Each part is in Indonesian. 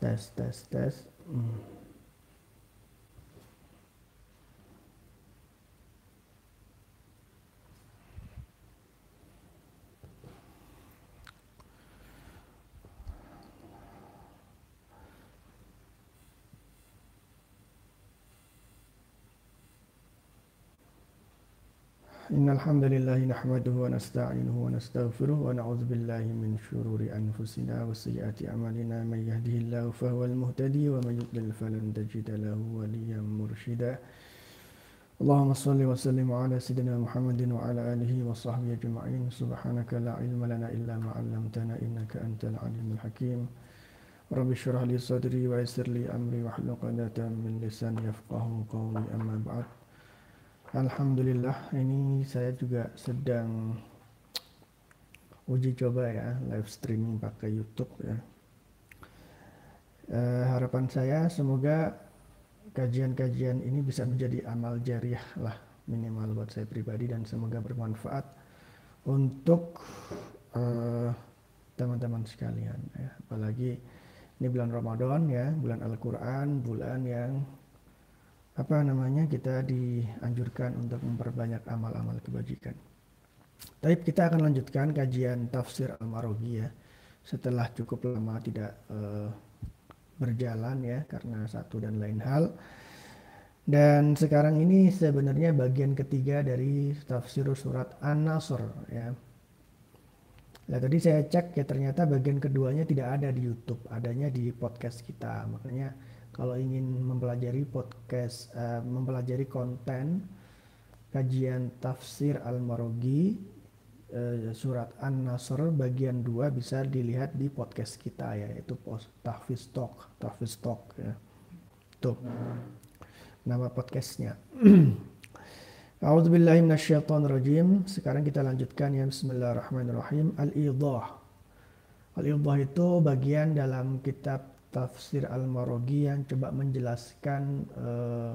test test test，嗯 إن الحمد لله نحمده ونستعينه ونستغفره ونعوذ بالله من شرور أنفسنا وسيئات أعمالنا. من يهده الله فهو المهتدي ومن يضلل فلن تجد له وليا مرشدا. اللهم صل وسلم على سيدنا محمد وعلى آله وصحبه أجمعين. سبحانك لا علم لنا إلا ما علمتنا إنك أنت العليم الحكيم. رب اشرح لي صدري ويسر لي أمري واحلل عقدة من لساني يفقه قولي. أما بعد. Alhamdulillah ini saya juga sedang uji coba ya live streaming pakai YouTube ya. Eh, harapan saya semoga kajian-kajian ini bisa menjadi amal jariah lah minimal buat saya pribadi dan semoga bermanfaat untuk eh, teman-teman sekalian ya. Apalagi ini bulan Ramadan ya, bulan Al-Qur'an, bulan yang apa namanya kita dianjurkan untuk memperbanyak amal-amal kebajikan. Tapi kita akan lanjutkan kajian tafsir Al-Maroghi ya. Setelah cukup lama tidak uh, berjalan ya karena satu dan lain hal. Dan sekarang ini sebenarnya bagian ketiga dari tafsir surat An-Nasr ya. Nah tadi saya cek ya ternyata bagian keduanya tidak ada di YouTube, adanya di podcast kita. Makanya kalau ingin mempelajari podcast, uh, mempelajari konten kajian tafsir Al-Maroghi uh, surat An-Nasr bagian 2 bisa dilihat di podcast kita ya yaitu Tahfiz Talk, Tahfiz Talk ya. Tuh. Nama podcastnya. A'udzubillahi Sekarang kita lanjutkan ya Bismillahirrahmanirrahim. Al-Idah. Al-Idah itu bagian dalam kitab tafsir Al-Maroghi yang coba menjelaskan uh,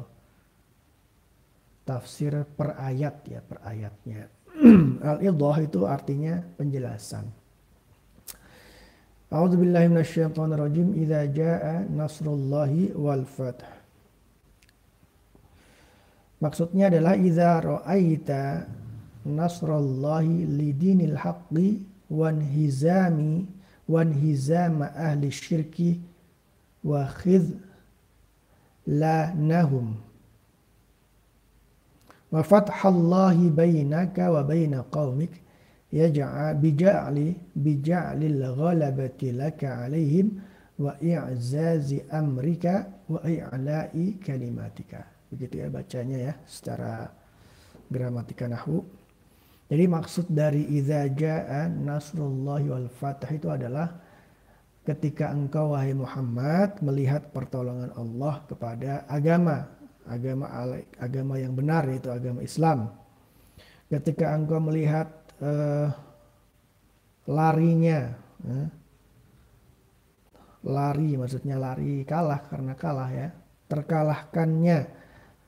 tafsir per ayat ya per ayatnya. Al-Idah itu artinya penjelasan. A'udzu billahi minasyaitonir rajim. Idza jaa nasrullahi wal fath. Maksudnya adalah idza ra'aita nasrullahi lidinil haqqi wan hizami wan hizama ahli syirki wa khidlanahum wa fathallahi bainaka wa baina qaumik yaj'a bija'li bija'lil ghalabati laka alaihim wa i'zazi amrika wa i'la'i kalimatika. Begitu ya bacanya ya secara gramatika nahwu. Jadi maksud dari idza jaa nasrullahi wal fath itu adalah ketika engkau wahai Muhammad melihat pertolongan Allah kepada agama agama agama yang benar yaitu agama Islam. Ketika engkau melihat uh, larinya uh, lari maksudnya lari kalah karena kalah ya terkalahkannya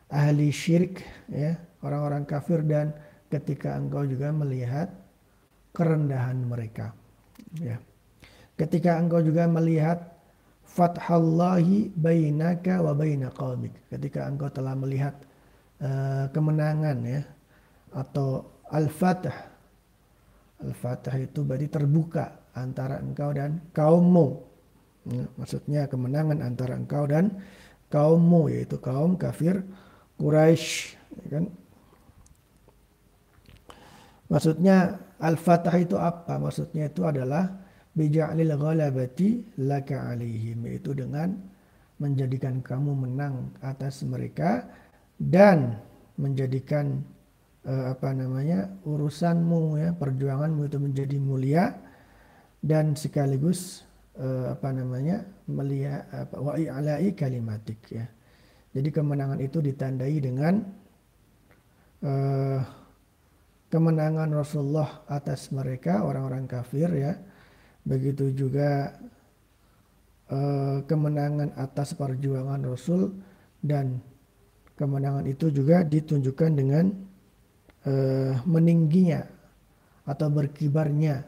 ahli syirik ya orang-orang kafir dan ketika engkau juga melihat kerendahan mereka ya Ketika engkau juga melihat fathallahi bainaka wa baina qaumik. Ketika engkau telah melihat uh, kemenangan ya atau al-fatah. Al-fatah itu berarti terbuka antara engkau dan kaummu. Ya, maksudnya kemenangan antara engkau dan kaummu yaitu kaum kafir Quraisy ya kan? Maksudnya al-fatah itu apa? Maksudnya itu adalah bija'lil ghalabati laka alaihim yaitu dengan menjadikan kamu menang atas mereka dan menjadikan uh, apa namanya urusanmu ya perjuanganmu itu menjadi mulia dan sekaligus uh, apa namanya melia apa wa'i'la'i kalimatik ya. Jadi kemenangan itu ditandai dengan uh, kemenangan Rasulullah atas mereka orang-orang kafir ya Begitu juga uh, kemenangan atas perjuangan Rasul dan kemenangan itu juga ditunjukkan dengan uh, meningginya atau berkibarnya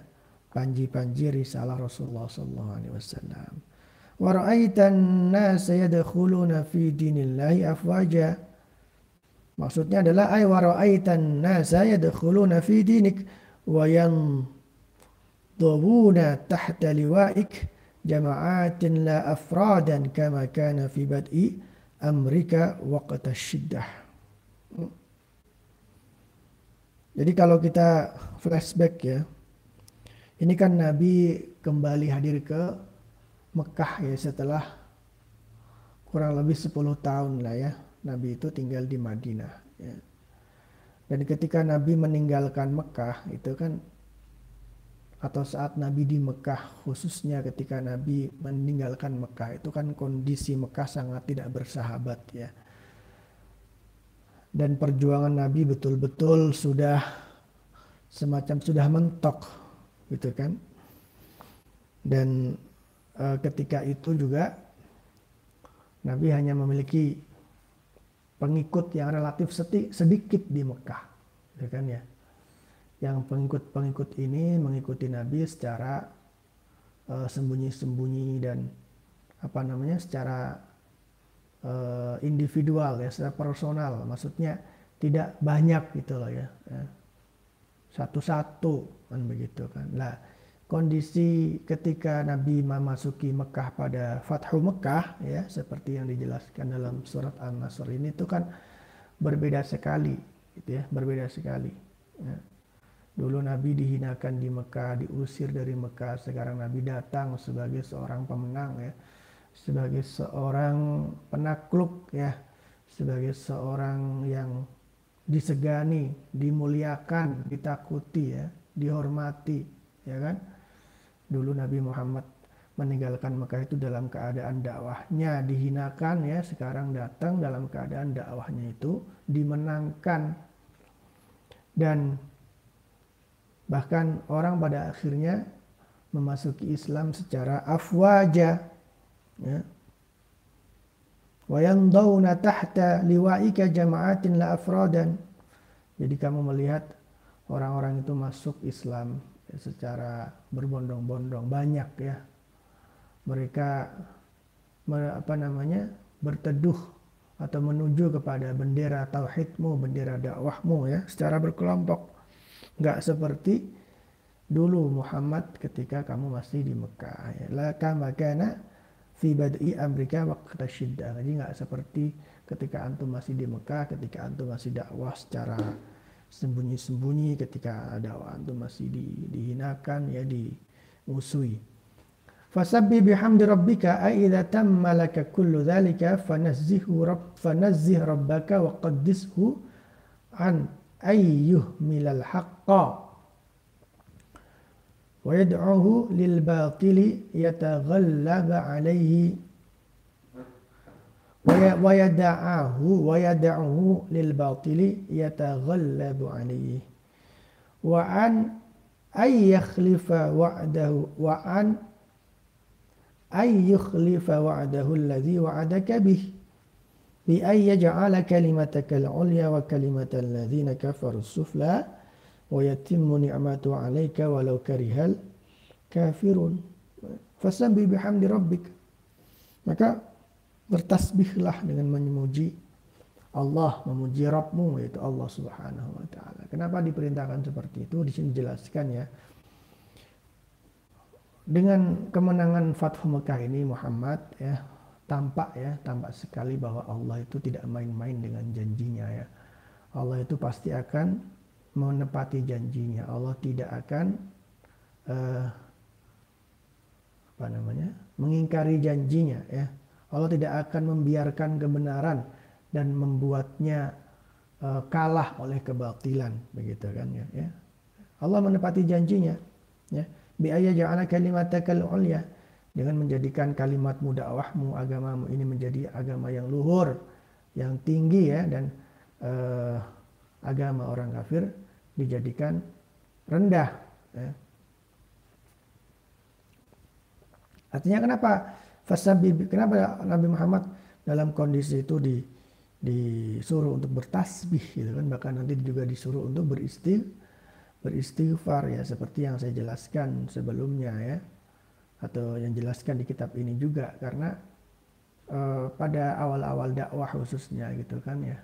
panji-panji risalah Rasulullah sallallahu alaihi wasallam. Wa fi dinillahi afwaja. Maksudnya adalah ay wa ra'aitan nas fi dinik wa yanḍubuna tahta liwa'ik jama'atin la afradan kama kana fi bad'i amrika waqta syiddah. Jadi kalau kita flashback ya, ini kan Nabi kembali hadir ke Mekah ya setelah kurang lebih 10 tahun lah ya. Nabi itu tinggal di Madinah. Ya. Dan ketika Nabi meninggalkan Mekah itu kan atau saat Nabi di Mekah khususnya ketika Nabi meninggalkan Mekah. Itu kan kondisi Mekah sangat tidak bersahabat ya. Dan perjuangan Nabi betul-betul sudah semacam sudah mentok gitu kan. Dan e, ketika itu juga Nabi hanya memiliki pengikut yang relatif sedikit di Mekah gitu kan ya yang pengikut-pengikut ini mengikuti Nabi secara uh, sembunyi-sembunyi dan apa namanya secara uh, individual ya secara personal maksudnya tidak banyak gitu loh ya, ya. satu-satu kan begitu kan lah kondisi ketika Nabi memasuki Mekah pada Fathu Mekah ya seperti yang dijelaskan dalam surat An-Nasr ini itu kan berbeda sekali gitu ya berbeda sekali ya. Dulu Nabi dihinakan di Mekah, diusir dari Mekah. Sekarang Nabi datang sebagai seorang pemenang ya. Sebagai seorang penakluk ya. Sebagai seorang yang disegani, dimuliakan, ditakuti ya, dihormati ya kan. Dulu Nabi Muhammad meninggalkan Mekah itu dalam keadaan dakwahnya dihinakan ya sekarang datang dalam keadaan dakwahnya itu dimenangkan dan Bahkan orang pada akhirnya memasuki Islam secara afwaja. Ya. Tahta liwa'ika jama'atin la afradan. Jadi kamu melihat orang-orang itu masuk Islam secara berbondong-bondong banyak ya. Mereka apa namanya berteduh atau menuju kepada bendera tauhidmu, bendera dakwahmu ya secara berkelompok. Nggak seperti dulu Muhammad ketika kamu masih di Mekah. Ya. La kama kana fi bad'i amrika waqta syiddah. Jadi nggak seperti ketika antum masih di Mekah, ketika antum masih dakwah secara sembunyi-sembunyi, ketika dakwah antum masih di, dihinakan, ya dimusuhi. Fasabbi bihamdi rabbika a idza tamma laka kullu dhalika fanazzihu rabb fanazzih rabbaka wa qaddishu an أن يهمل الحق. ويدعوه للباطل يتغلب عليه. ويدعاه ويدعه للباطل يتغلب عليه. وأن أن يخلف وعده وأن أن يخلف وعده الذي وعدك به. li ayyaj'ala kalimatakal ulya wa kalimatal ladzina kafaru sufla wa yatimmu ni'matu 'alaika walau karihal kafirun fasabbih bihamdi rabbik maka bertasbihlah dengan memuji Allah memuji Rabbmu yaitu Allah Subhanahu wa taala. Kenapa diperintahkan seperti itu? Di sini dijelaskan ya. Dengan kemenangan Fathu Mekah ini Muhammad ya tampak ya tampak sekali bahwa Allah itu tidak main-main dengan janjinya ya. Allah itu pasti akan menepati janjinya. Allah tidak akan uh, apa namanya mengingkari janjinya ya. Allah tidak akan membiarkan kebenaran dan membuatnya uh, kalah oleh kebatilan begitu kan ya, ya. Allah menepati janjinya ya. Bi ayya ja'ala kalimatakal ulya dengan menjadikan kalimatmu dakwahmu agamamu ini menjadi agama yang luhur yang tinggi ya dan uh, agama orang kafir dijadikan rendah ya. artinya kenapa? Kenapa Nabi Muhammad dalam kondisi itu di disuruh untuk bertasbih gitu kan? Bahkan nanti juga disuruh untuk beristig beristighfar ya seperti yang saya jelaskan sebelumnya ya atau yang jelaskan di kitab ini juga karena uh, pada awal-awal dakwah khususnya gitu kan ya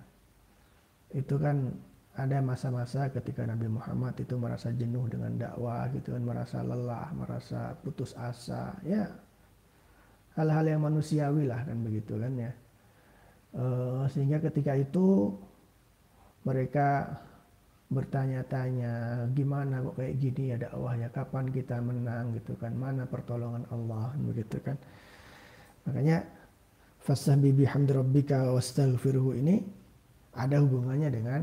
itu kan ada masa-masa ketika Nabi Muhammad itu merasa jenuh dengan dakwah gitu kan merasa lelah merasa putus asa ya hal-hal yang manusiawi lah kan begitu kan ya. Uh, sehingga ketika itu mereka bertanya-tanya gimana kok kayak gini ya dakwahnya? Kapan kita menang? Gitu kan. Mana pertolongan Allah? Begitu kan. Makanya fasahbi bihamdi rabbika wastaghfiruhu ini ada hubungannya dengan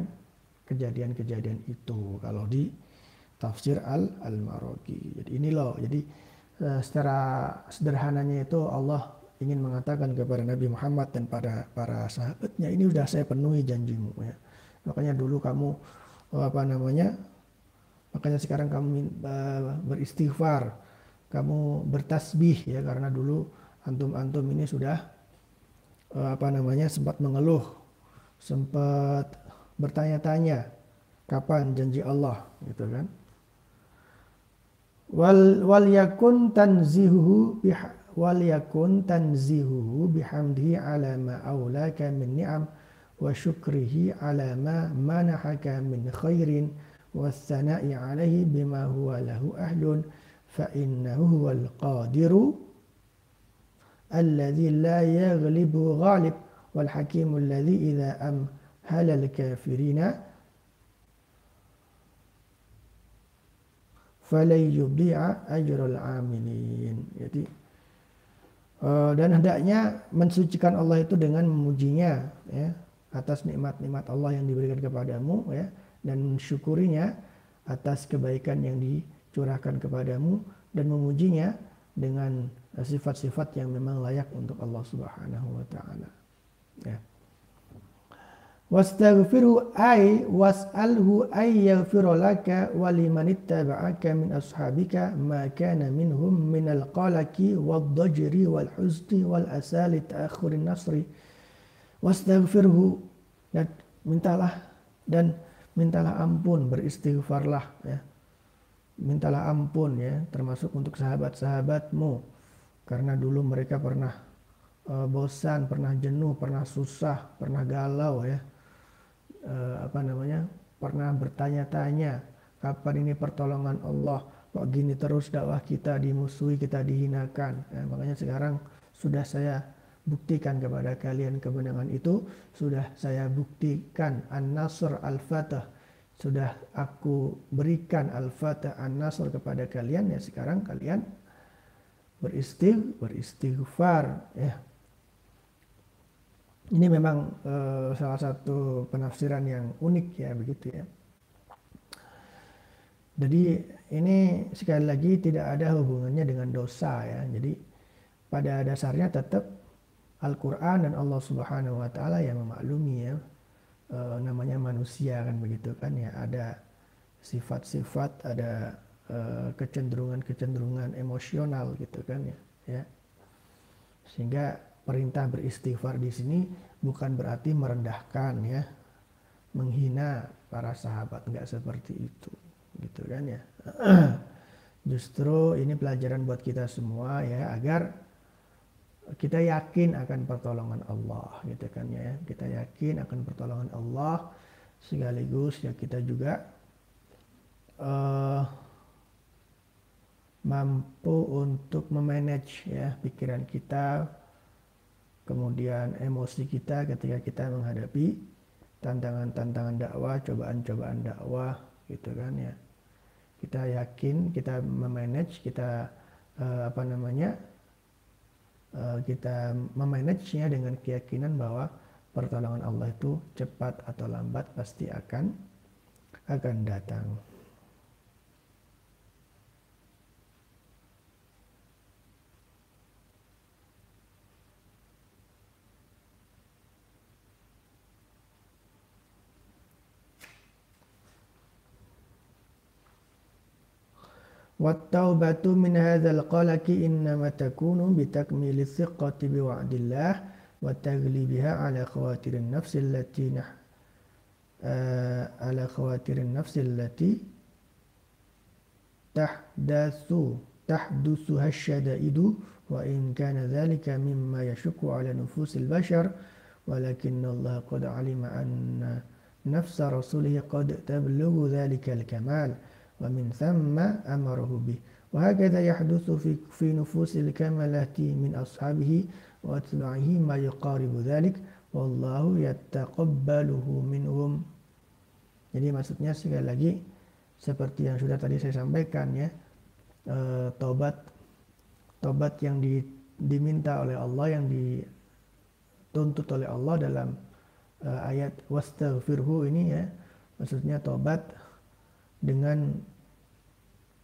kejadian-kejadian itu. Kalau di tafsir al al maroki jadi ini loh jadi uh, secara sederhananya itu Allah ingin mengatakan kepada Nabi Muhammad dan pada para sahabatnya ini sudah saya penuhi janjimu ya. Makanya dulu kamu apa namanya makanya sekarang kamu beristighfar kamu bertasbih ya karena dulu antum-antum ini sudah uh, apa namanya sempat mengeluh sempat bertanya-tanya kapan janji Allah gitu kan. Wal wal yakun tanzihuhu wal yakun tanzihuhu bihamdihi ala ma aulaka min ni'am wa syukrihi ala ma manahaka min khairin wa tsana'i alaihi bima huwa lahu ahlun fa innahu huwal qadiru alladhi la yaghlibu ghalib wal hakimu alladhi idha am halal kafirina. Falai yubdi'a ajrul amilin. Jadi eh, dan hendaknya mensucikan Allah itu dengan memujinya ya atas nikmat-nikmat Allah yang diberikan kepadamu ya dan mensyukurinya atas kebaikan yang dicurahkan kepadamu dan memujinya dengan sifat-sifat yang memang layak untuk Allah Subhanahu wa taala. Ya. Wastaghfiru ai was'alhu ay yaghfira laka wa liman ittaba'aka min ashabika ma kana minhum min al-qalaki wad-dajri wal-huzni wal-asali ta'khuri an-nasri wastagfirhu dan ya, mintalah dan mintalah ampun beristighfarlah ya. Mintalah ampun ya termasuk untuk sahabat-sahabatmu. Karena dulu mereka pernah e, bosan pernah jenuh pernah susah pernah galau ya. E, apa namanya? Pernah bertanya-tanya kapan ini pertolongan Allah? Kok gini terus dakwah kita dimusuhi kita dihinakan? Ya, makanya sekarang sudah saya buktikan kepada kalian kemenangan itu sudah saya buktikan an-nasr al-fatah sudah aku berikan al-fatah an-nasr kepada kalian ya sekarang kalian beristig beristighfar ya ini memang uh, salah satu penafsiran yang unik ya begitu ya. Jadi ini sekali lagi tidak ada hubungannya dengan dosa ya. Jadi pada dasarnya tetap Al-Quran dan Allah Subhanahu Wa Taala yang memaklumi ya. Uh, namanya manusia kan begitu kan ya. Ada sifat-sifat ada uh, kecenderungan-kecenderungan emosional gitu kan ya ya. Sehingga perintah beristighfar di sini bukan berarti merendahkan ya menghina para sahabat nggak seperti itu gitu kan ya. Justru ini pelajaran buat kita semua ya agar kita yakin akan pertolongan Allah gitu kan ya kita yakin akan pertolongan Allah sekaligus ya kita juga uh, mampu untuk memanage ya pikiran kita kemudian emosi kita ketika kita menghadapi tantangan-tantangan dakwah, cobaan-cobaan dakwah gitu kan ya. Kita yakin kita memanage, kita uh, apa namanya? Uh, kita memanagenya dengan keyakinan bahwa pertolongan Allah itu cepat atau lambat pasti akan akan datang. والتوبة من هذا القلق إنما تكون بتكميل الثقة بوعد الله وتغليبها على خواتر النفس التي نح على خواتر النفس التي تحدث تحدثها الشدائد وإن كان ذلك مما يشق على نفوس البشر ولكن الله قد علم أن نفس رسوله قد تبلغ ذلك الكمال. ومن ثم أمره به وهكذا يحدث في في نفوس fi من أصحابه وأتباعه ما يقارب ذلك والله يتقبله منهم jadi maksudnya sekali lagi seperti yang sudah tadi saya sampaikan ya eh, e, tobat tobat yang di, diminta oleh Allah yang dituntut oleh Allah dalam e, ayat wastaghfirhu ini ya maksudnya tobat dengan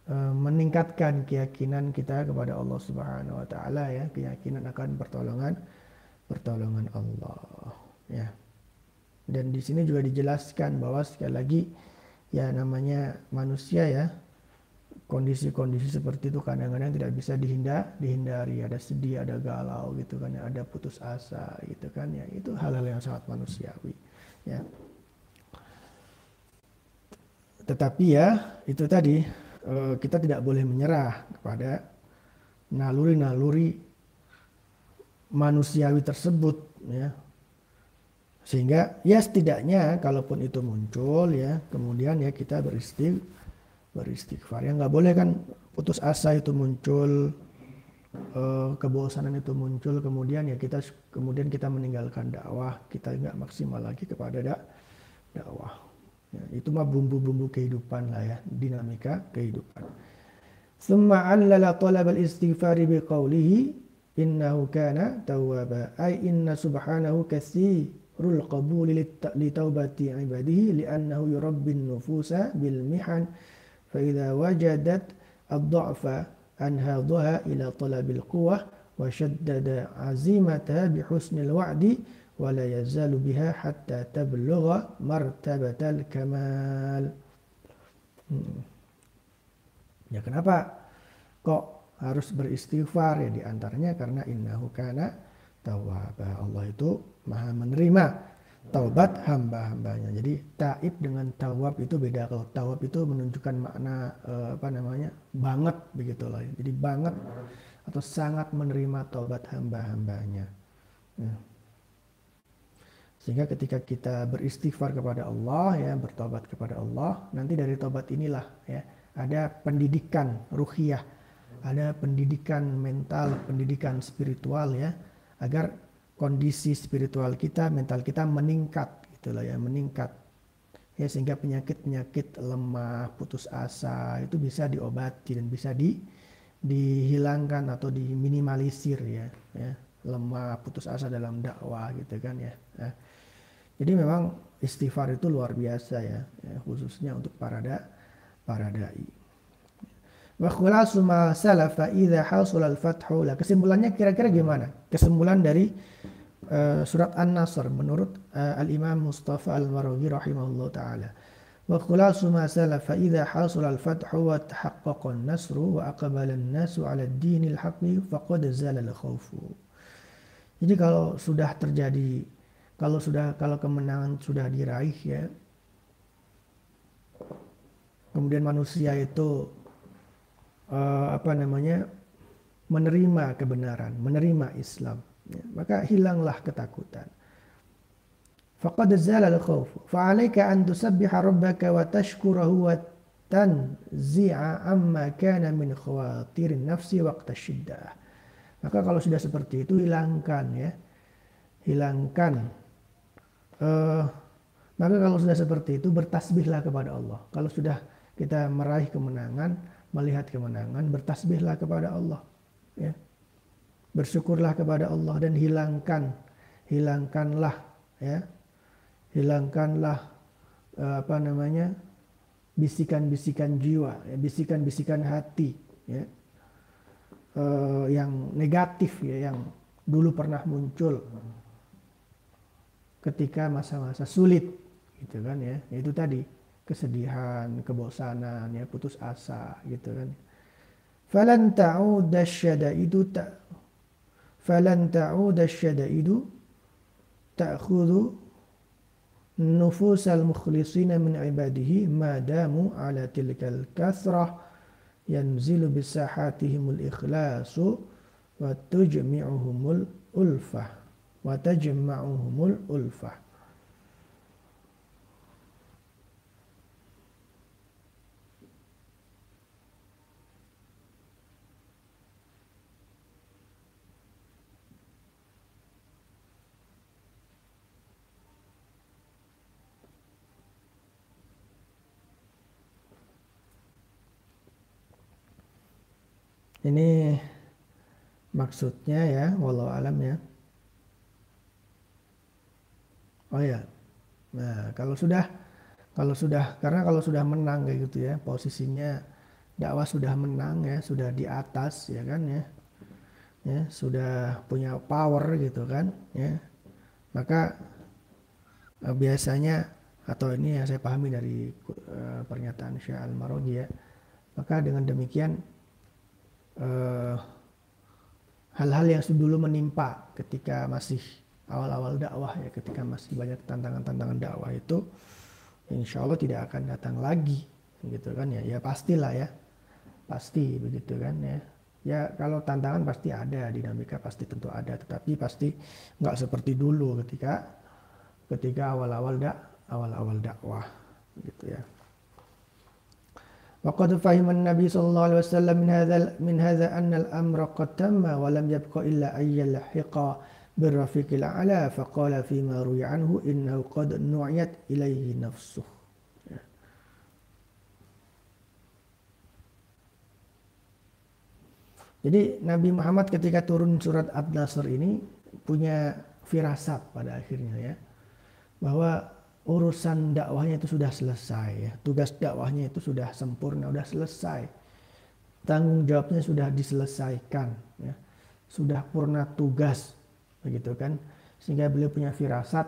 Eh, meningkatkan keyakinan kita kepada Allah Subhanahu wa taala ya, keyakinan akan pertolongan pertolongan Allah ya. Dan di sini juga dijelaskan bahwa sekali lagi ya namanya manusia ya kondisi-kondisi seperti itu kadang-kadang tidak bisa dihindar, dihindari. Ada sedih ada galau gitu kan ya. Ada putus asa gitu kan ya. Itu hal-hal yang sangat manusiawi ya tetapi ya itu tadi Eh, kita tidak boleh menyerah kepada naluri-naluri manusiawi tersebut ya. Sehingga ya setidaknya kalaupun itu muncul ya kemudian ya kita beristig beristighfar. Ya nggak boleh kan putus asa itu muncul eh, kebosanan itu muncul kemudian ya kita kemudian kita meninggalkan dakwah kita nggak maksimal lagi kepada dak dakwah Ya, itu mah bumbu-bumbu kehidupan lah ya, dinamika kehidupan. Thumma 'allala talab al-istighfari biqaulihi innahu kana tawwaba ay inna subhanahu katsirul qabuli li taubati ibadihi li'annahu yurabbin nufusa bil mihan fa idza wajadat ad-dha'fa anhadaha ila talabil quwwah wa shaddada 'azimataha bi husnil wa'di ولا يزال بها حتى تبلغ مرتبة الكمال hmm. ya kenapa kok harus beristighfar ya diantaranya karena innahu kana tawwaba Allah itu maha menerima taubat hamba-hambanya jadi taib dengan tawab itu beda kalau tawab itu menunjukkan makna eh, apa namanya banget begitu lah jadi banget atau sangat menerima taubat hamba-hambanya ya. Sehingga ketika kita beristighfar kepada Allah ya, bertobat kepada Allah, nanti dari tobat inilah ya, ada pendidikan ruhiyah, ada pendidikan mental, pendidikan spiritual ya, agar kondisi spiritual kita, mental kita meningkat gitulah ya, meningkat. Ya sehingga penyakit-penyakit lemah, putus asa itu bisa diobati dan bisa di dihilangkan atau diminimalisir ya, ya lemah, putus asa dalam dakwah gitu kan ya. ya. Jadi memang istighfar itu luar biasa ya, ya khususnya untuk para da, para dai. Wa khulasu ma salafa idza hasul al-fathu. Lah kesimpulannya kira-kira gimana? Kesimpulan dari uh, surat An-Nasr menurut uh, Al-Imam Mustafa Al-Marwazi rahimahullah taala. Wa khulasu ma salafa idza hasul al-fathu wa tahaqqaqa an-nasru wa aqbala an-nasu 'ala ad-din al-haqqi faqad zala al-khawfu. Jadi kalau sudah terjadi kalau sudah kalau kemenangan sudah diraih ya. Kemudian manusia itu uh, apa namanya menerima kebenaran menerima Islam ya, maka hilanglah ketakutan. Faqad zala al-khawf fa'alaika an tusabbiha rabbaka wa tashkurahu wa tanzi'a amma kana min khawatirin nafsi waqta syiddah. Maka kalau sudah seperti itu hilangkan ya. Hilangkan Uh, maka kalau sudah seperti itu bertasbihlah kepada Allah. Kalau sudah kita meraih kemenangan, melihat kemenangan, bertasbihlah kepada Allah. Ya. Bersyukurlah kepada Allah dan hilangkan, hilangkanlah, ya, hilangkanlah uh, apa namanya bisikan-bisikan jiwa, ya, bisikan-bisikan hati, ya, uh, yang negatif, ya, yang dulu pernah muncul ketika masa-masa sulit gitu kan ya. Itu tadi kesedihan kebosanan ya putus asa gitu kan. Falan ta'uda itu tak falan itu ta'khudhu nufusal mukhlisina min ibadihi ma damu ala tilkal kathrah yanzilu bisahatihimul ikhlasu wa tujmi'uhumul ulfah wa tajma'uhumul ulfah Ini maksudnya ya, walau alam ya. Oh ya. Nah, kalau sudah kalau sudah karena kalau sudah menang kayak gitu ya, posisinya dakwah sudah menang ya, sudah di atas ya kan ya. Ya, sudah punya power gitu kan ya. Maka eh, biasanya atau ini yang saya pahami dari uh, pernyataan Syekh Al-Marwazi ya. Maka dengan demikian Eh, hal-hal yang dulu menimpa ketika masih awal-awal dakwah ya ketika masih banyak tantangan-tantangan dakwah itu insya Allah tidak akan datang lagi gitu kan ya ya pastilah ya pasti begitu kan ya ya kalau tantangan pasti ada dinamika pasti tentu ada tetapi pasti nggak seperti dulu ketika ketika awal-awal dak awal-awal dakwah gitu ya وقد فهم النبي صلى الله عليه وسلم من هذا من هذا أن الأمر قد تم ولم يبق إلا أن يلحق birrafiqil a'la faqala fima ruwi anhu innahu qad nu'yat ilaihi nafsuh. Ya. Jadi Nabi Muhammad ketika turun surat Ad-Nasr ini punya firasat pada akhirnya ya bahwa urusan dakwahnya itu sudah selesai ya. Tugas dakwahnya itu sudah sempurna, sudah selesai. Tanggung jawabnya sudah diselesaikan ya. Sudah purna tugas begitu kan. Sehingga beliau punya firasat,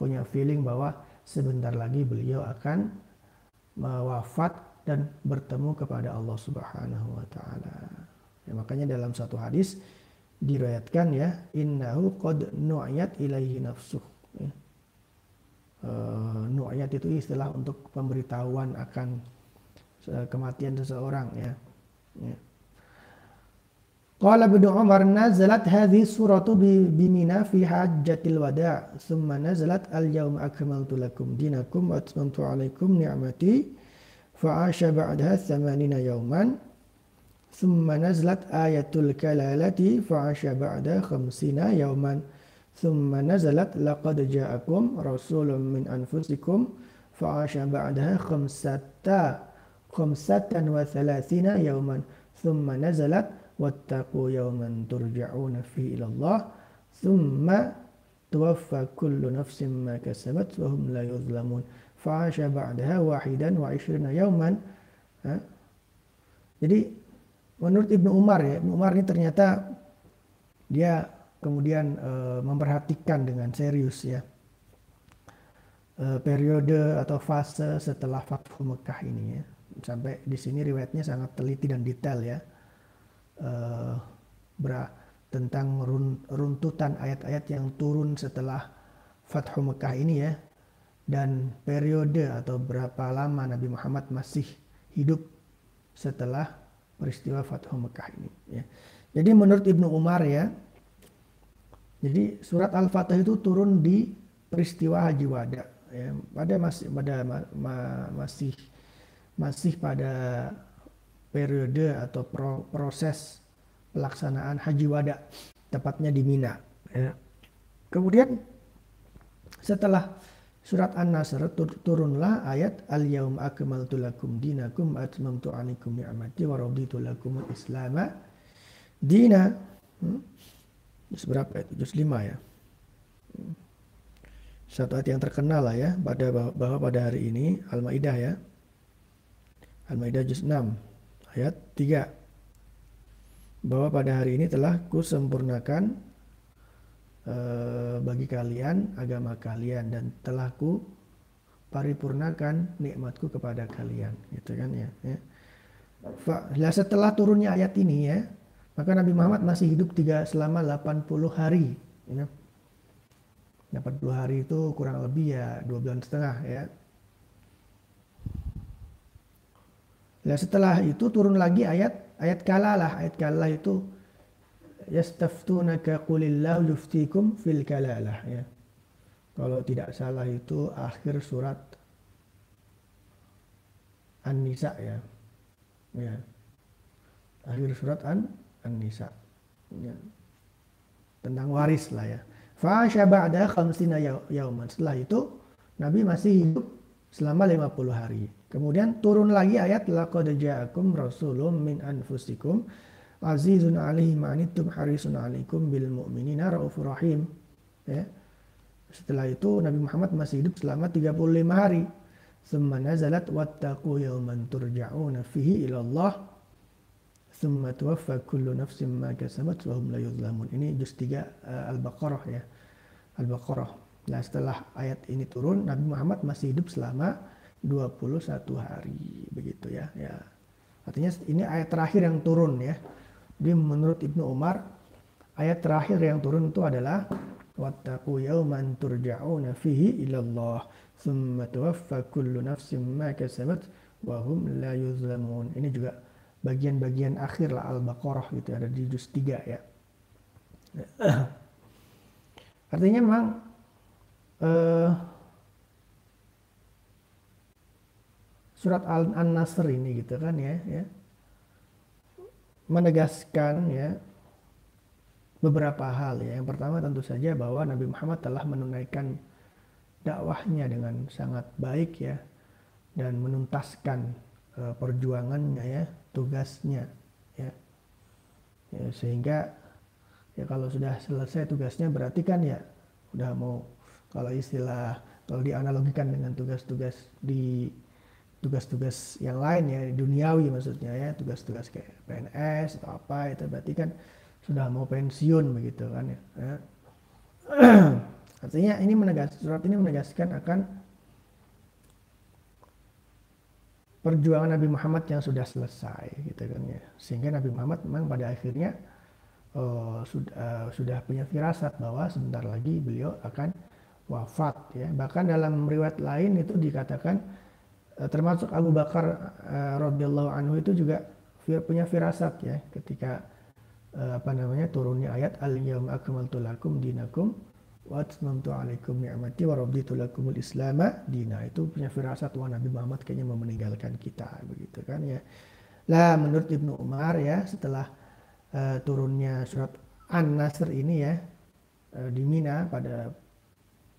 punya feeling bahwa sebentar lagi beliau akan wafat dan bertemu kepada Allah Subhanahu wa taala. Ya, makanya dalam satu hadis diriwayatkan ya innahu qad nu'yat ilaihi nafsuh ya uh, nu'ayat itu istilah untuk pemberitahuan akan kematian seseorang ya. ya. قال ابن عمر نزلت هذه السورة بمنى في حجة الوداع ثم نزلت اليوم أكملت لكم دينكم وأتممت عليكم نعمتي فعاش بعدها ثمانين يوما ثم نزلت آية الكلالة فعاش بعدها خمسين يوما ثم نزلت لقد جاءكم رسول من أنفسكم فعاش بعدها خمسة خمسة وثلاثين يوما ثم نزلت واتقوا يوما ترجعون فيه إلى الله ثم توفى كل نفس ما كسبت وهم لا يظلمون فعاش بعدها واحدا وعشرين يوما jadi menurut Ibnu Umar ya Ibnu Umar ini ternyata dia kemudian uh, memperhatikan dengan serius ya uh, periode atau fase setelah Fathu Mekah ini ya sampai di sini riwayatnya sangat teliti dan detail ya uh, tentang run, runtutan ayat-ayat yang turun setelah Fathu Mekah ini ya dan periode atau berapa lama Nabi Muhammad masih hidup setelah peristiwa Fathu Mekah ini ya. Jadi menurut Ibnu Umar ya jadi surat Al-Fatih itu turun di peristiwa Haji Wada. Ya, pada masih pada ma, ma, masih masih pada periode atau pro, proses pelaksanaan Haji Wada, tepatnya di Mina. Ya. Kemudian setelah surat An-Nasr tur, turunlah ayat Al-Yaum akmaltu lakum dinakum atmamtu alaikum ni'mati wa raditu lakum al-islama dina. Hmm? Juz berapa itu? Juz 5 ya. Satu ayat yang terkenal lah ya pada bahwa pada hari ini Al-Maidah ya. Al-Maidah juz 6 ayat 3 bahwa pada hari ini telah kusempurnakan uh, bagi kalian agama kalian dan telah ku paripurnakan nikmatku kepada kalian gitu kan ya, ya. setelah turunnya ayat ini ya maka Nabi Muhammad masih hidup tiga selama 80 hari. Ya. Yang 40 hari itu kurang lebih ya dua bulan setengah ya. Nah setelah itu turun lagi ayat ayat kalalah. Ayat kalalah itu yastaftunaka qulillahu yuftikum fil kalalah ya. Kalau tidak salah itu akhir surat An-Nisa ya. Ya. Akhir surat An An-Nisa. Ya. Tentang waris lah ya. Fasya ba'da khamsina yauman. Setelah itu Nabi masih hidup selama 50 hari. Kemudian turun lagi ayat laqad ja'akum rasulun min anfusikum azizun alaihi ma'anittum harisun alaikum bil mu'minina raufur rahim. Ya. Setelah itu Nabi Muhammad masih hidup selama 35 hari. Thumma nazalat wattaqu yawman turja'una fihi ila Allah. Thumma tuwaffa kullu nafsin ma kasabat wa hum la yuzlamun. Ini juz 3 uh, Al-Baqarah ya. Al-Baqarah. Nah setelah ayat ini turun Nabi Muhammad masih hidup selama 21 hari begitu ya. ya. Artinya ini ayat terakhir yang turun ya. Jadi menurut Ibnu Umar ayat terakhir yang turun itu adalah wattaqu yawman turja'una fihi ila Allah thumma tuwaffa kullu nafsin ma kasabat wa hum la yuzlamun. Ini juga bagian-bagian akhir lah Al-Baqarah gitu ada di juz 3 ya. Artinya memang uh, surat Al-Nasr ini gitu kan ya, ya menegaskan ya beberapa hal ya. Yang pertama tentu saja bahwa Nabi Muhammad telah menunaikan dakwahnya dengan sangat baik ya dan menuntaskan uh, perjuangannya ya, tugasnya ya. ya. Sehingga ya kalau sudah selesai tugasnya berarti kan ya udah mau kalau istilah kalau dianalogikan dengan tugas-tugas di tugas-tugas yang lain ya duniawi maksudnya ya tugas-tugas kayak PNS atau apa itu berarti kan sudah mau pensiun begitu kan ya. Artinya ini menegas surat ini menegaskan akan perjuangan Nabi Muhammad yang sudah selesai gitu kan ya. Sehingga Nabi Muhammad memang pada akhirnya uh, sudah uh, sudah punya firasat bahwa sebentar lagi beliau akan wafat ya. Bahkan dalam riwayat lain itu dikatakan termasuk Abu Bakar uh, radhiyallahu anhu itu juga punya firasat ya ketika Eh, apa namanya turunnya ayat al yauma akmaltu lakum dinakum wa atmamtu alaikum ni'mati wa raditu lakumul islama dina. Itu punya firasat wah Nabi Muhammad kayaknya mau meninggalkan kita begitu kan ya. Lah menurut Ibnu Umar ya setelah uh, turunnya surat An-Nasr ini ya uh, di Mina pada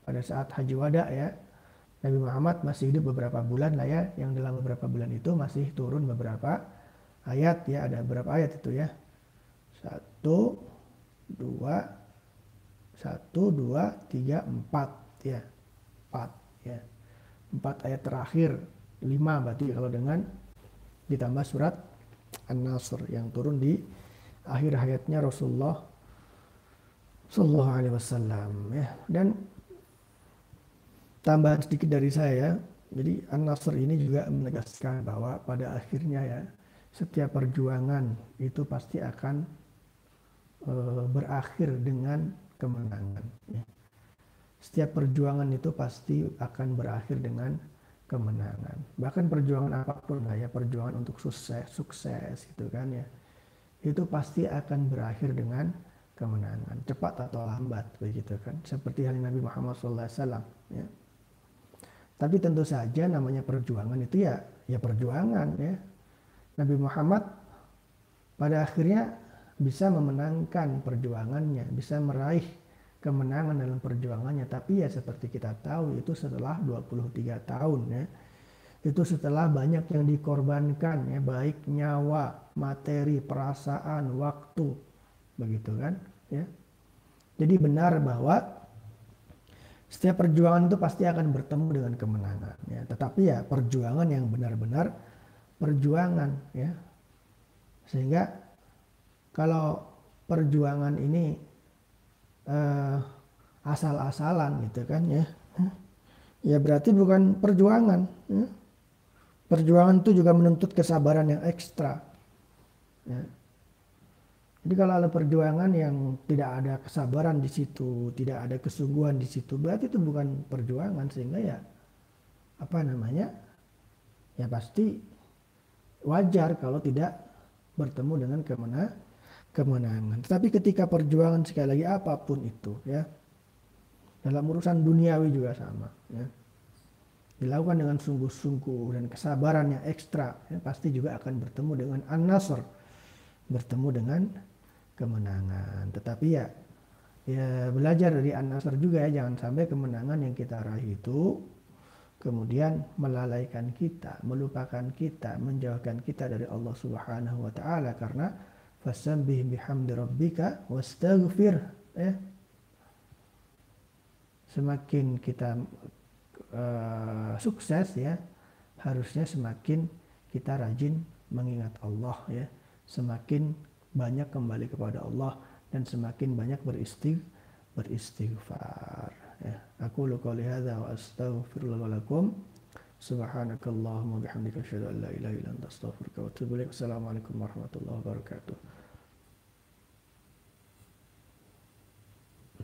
pada saat Haji Wada ya Nabi Muhammad masih hidup beberapa bulan lah ya yang dalam beberapa bulan itu masih turun beberapa ayat ya ada beberapa ayat itu ya satu, dua, satu, dua, tiga, empat ya. Empat ya. Empat ayat terakhir. Lima berarti kalau dengan ditambah surat An-Nasr yang turun di akhir hayatnya Rasulullah Sallallahu Alaihi Wasallam ya dan tambahan sedikit dari saya jadi An-Nasr ini juga menegaskan bahwa pada akhirnya ya setiap perjuangan itu pasti akan e, berakhir dengan kemenangan. Ya. Setiap perjuangan itu pasti akan berakhir dengan kemenangan. Bahkan perjuangan apa pun lah ya, perjuangan untuk sukses, sukses gitu kan ya. Itu pasti akan berakhir dengan kemenangan, cepat atau lambat begitu kan. Seperti halnya Nabi Muhammad SAW ya. Tapi tentu saja namanya perjuangan itu ya ya perjuangan ya. Nabi Muhammad pada akhirnya bisa memenangkan perjuangannya, bisa meraih kemenangan dalam perjuangannya. Tapi ya seperti kita tahu itu setelah 23 tahun ya. Itu setelah banyak yang dikorbankan ya, baik nyawa, materi, perasaan, waktu. Begitu kan ya. Jadi benar bahwa setiap perjuangan itu pasti akan bertemu dengan kemenangan ya. Tetapi ya perjuangan yang benar-benar perjuangan ya. Sehingga kalau perjuangan ini uh, asal-asalan gitu kan ya ya berarti bukan perjuangan ya. perjuangan itu juga menuntut kesabaran yang ekstra ya. Jadi kalau ada perjuangan yang tidak ada kesabaran di situ, tidak ada kesungguhan di situ, berarti itu bukan perjuangan sehingga ya apa namanya? Ya pasti wajar kalau tidak bertemu dengan ke mana kemenangan. Tetapi ketika perjuangan sekali lagi apa pun itu ya dalam urusan duniawi juga sama ya dilakukan dengan sungguh-sungguh dan kesabaran yang ekstra ya, pasti juga akan bertemu dengan an-nasr bertemu dengan kemenangan. Tetapi ya ya belajar dari An-Nasr juga ya jangan sampai kemenangan yang kita raih itu kemudian melalaikan kita, melupakan kita, menjauhkan kita dari Allah Subhanahu wa taala karena fasabbih bihamdi rabbika wastaghfir ya. Semakin kita uh, sukses ya, harusnya semakin kita rajin mengingat Allah ya, semakin banyak kembali kepada Allah dan semakin banyak beristig beristighfar. Ya aku qouli hadza wa astaghfirullah lakum. Subhanakallahumma bihamdika asyhadu an la ilaha illa anta astaghfiruka wa atubu ilaik assalamualaikum warahmatullahi wabarakatuh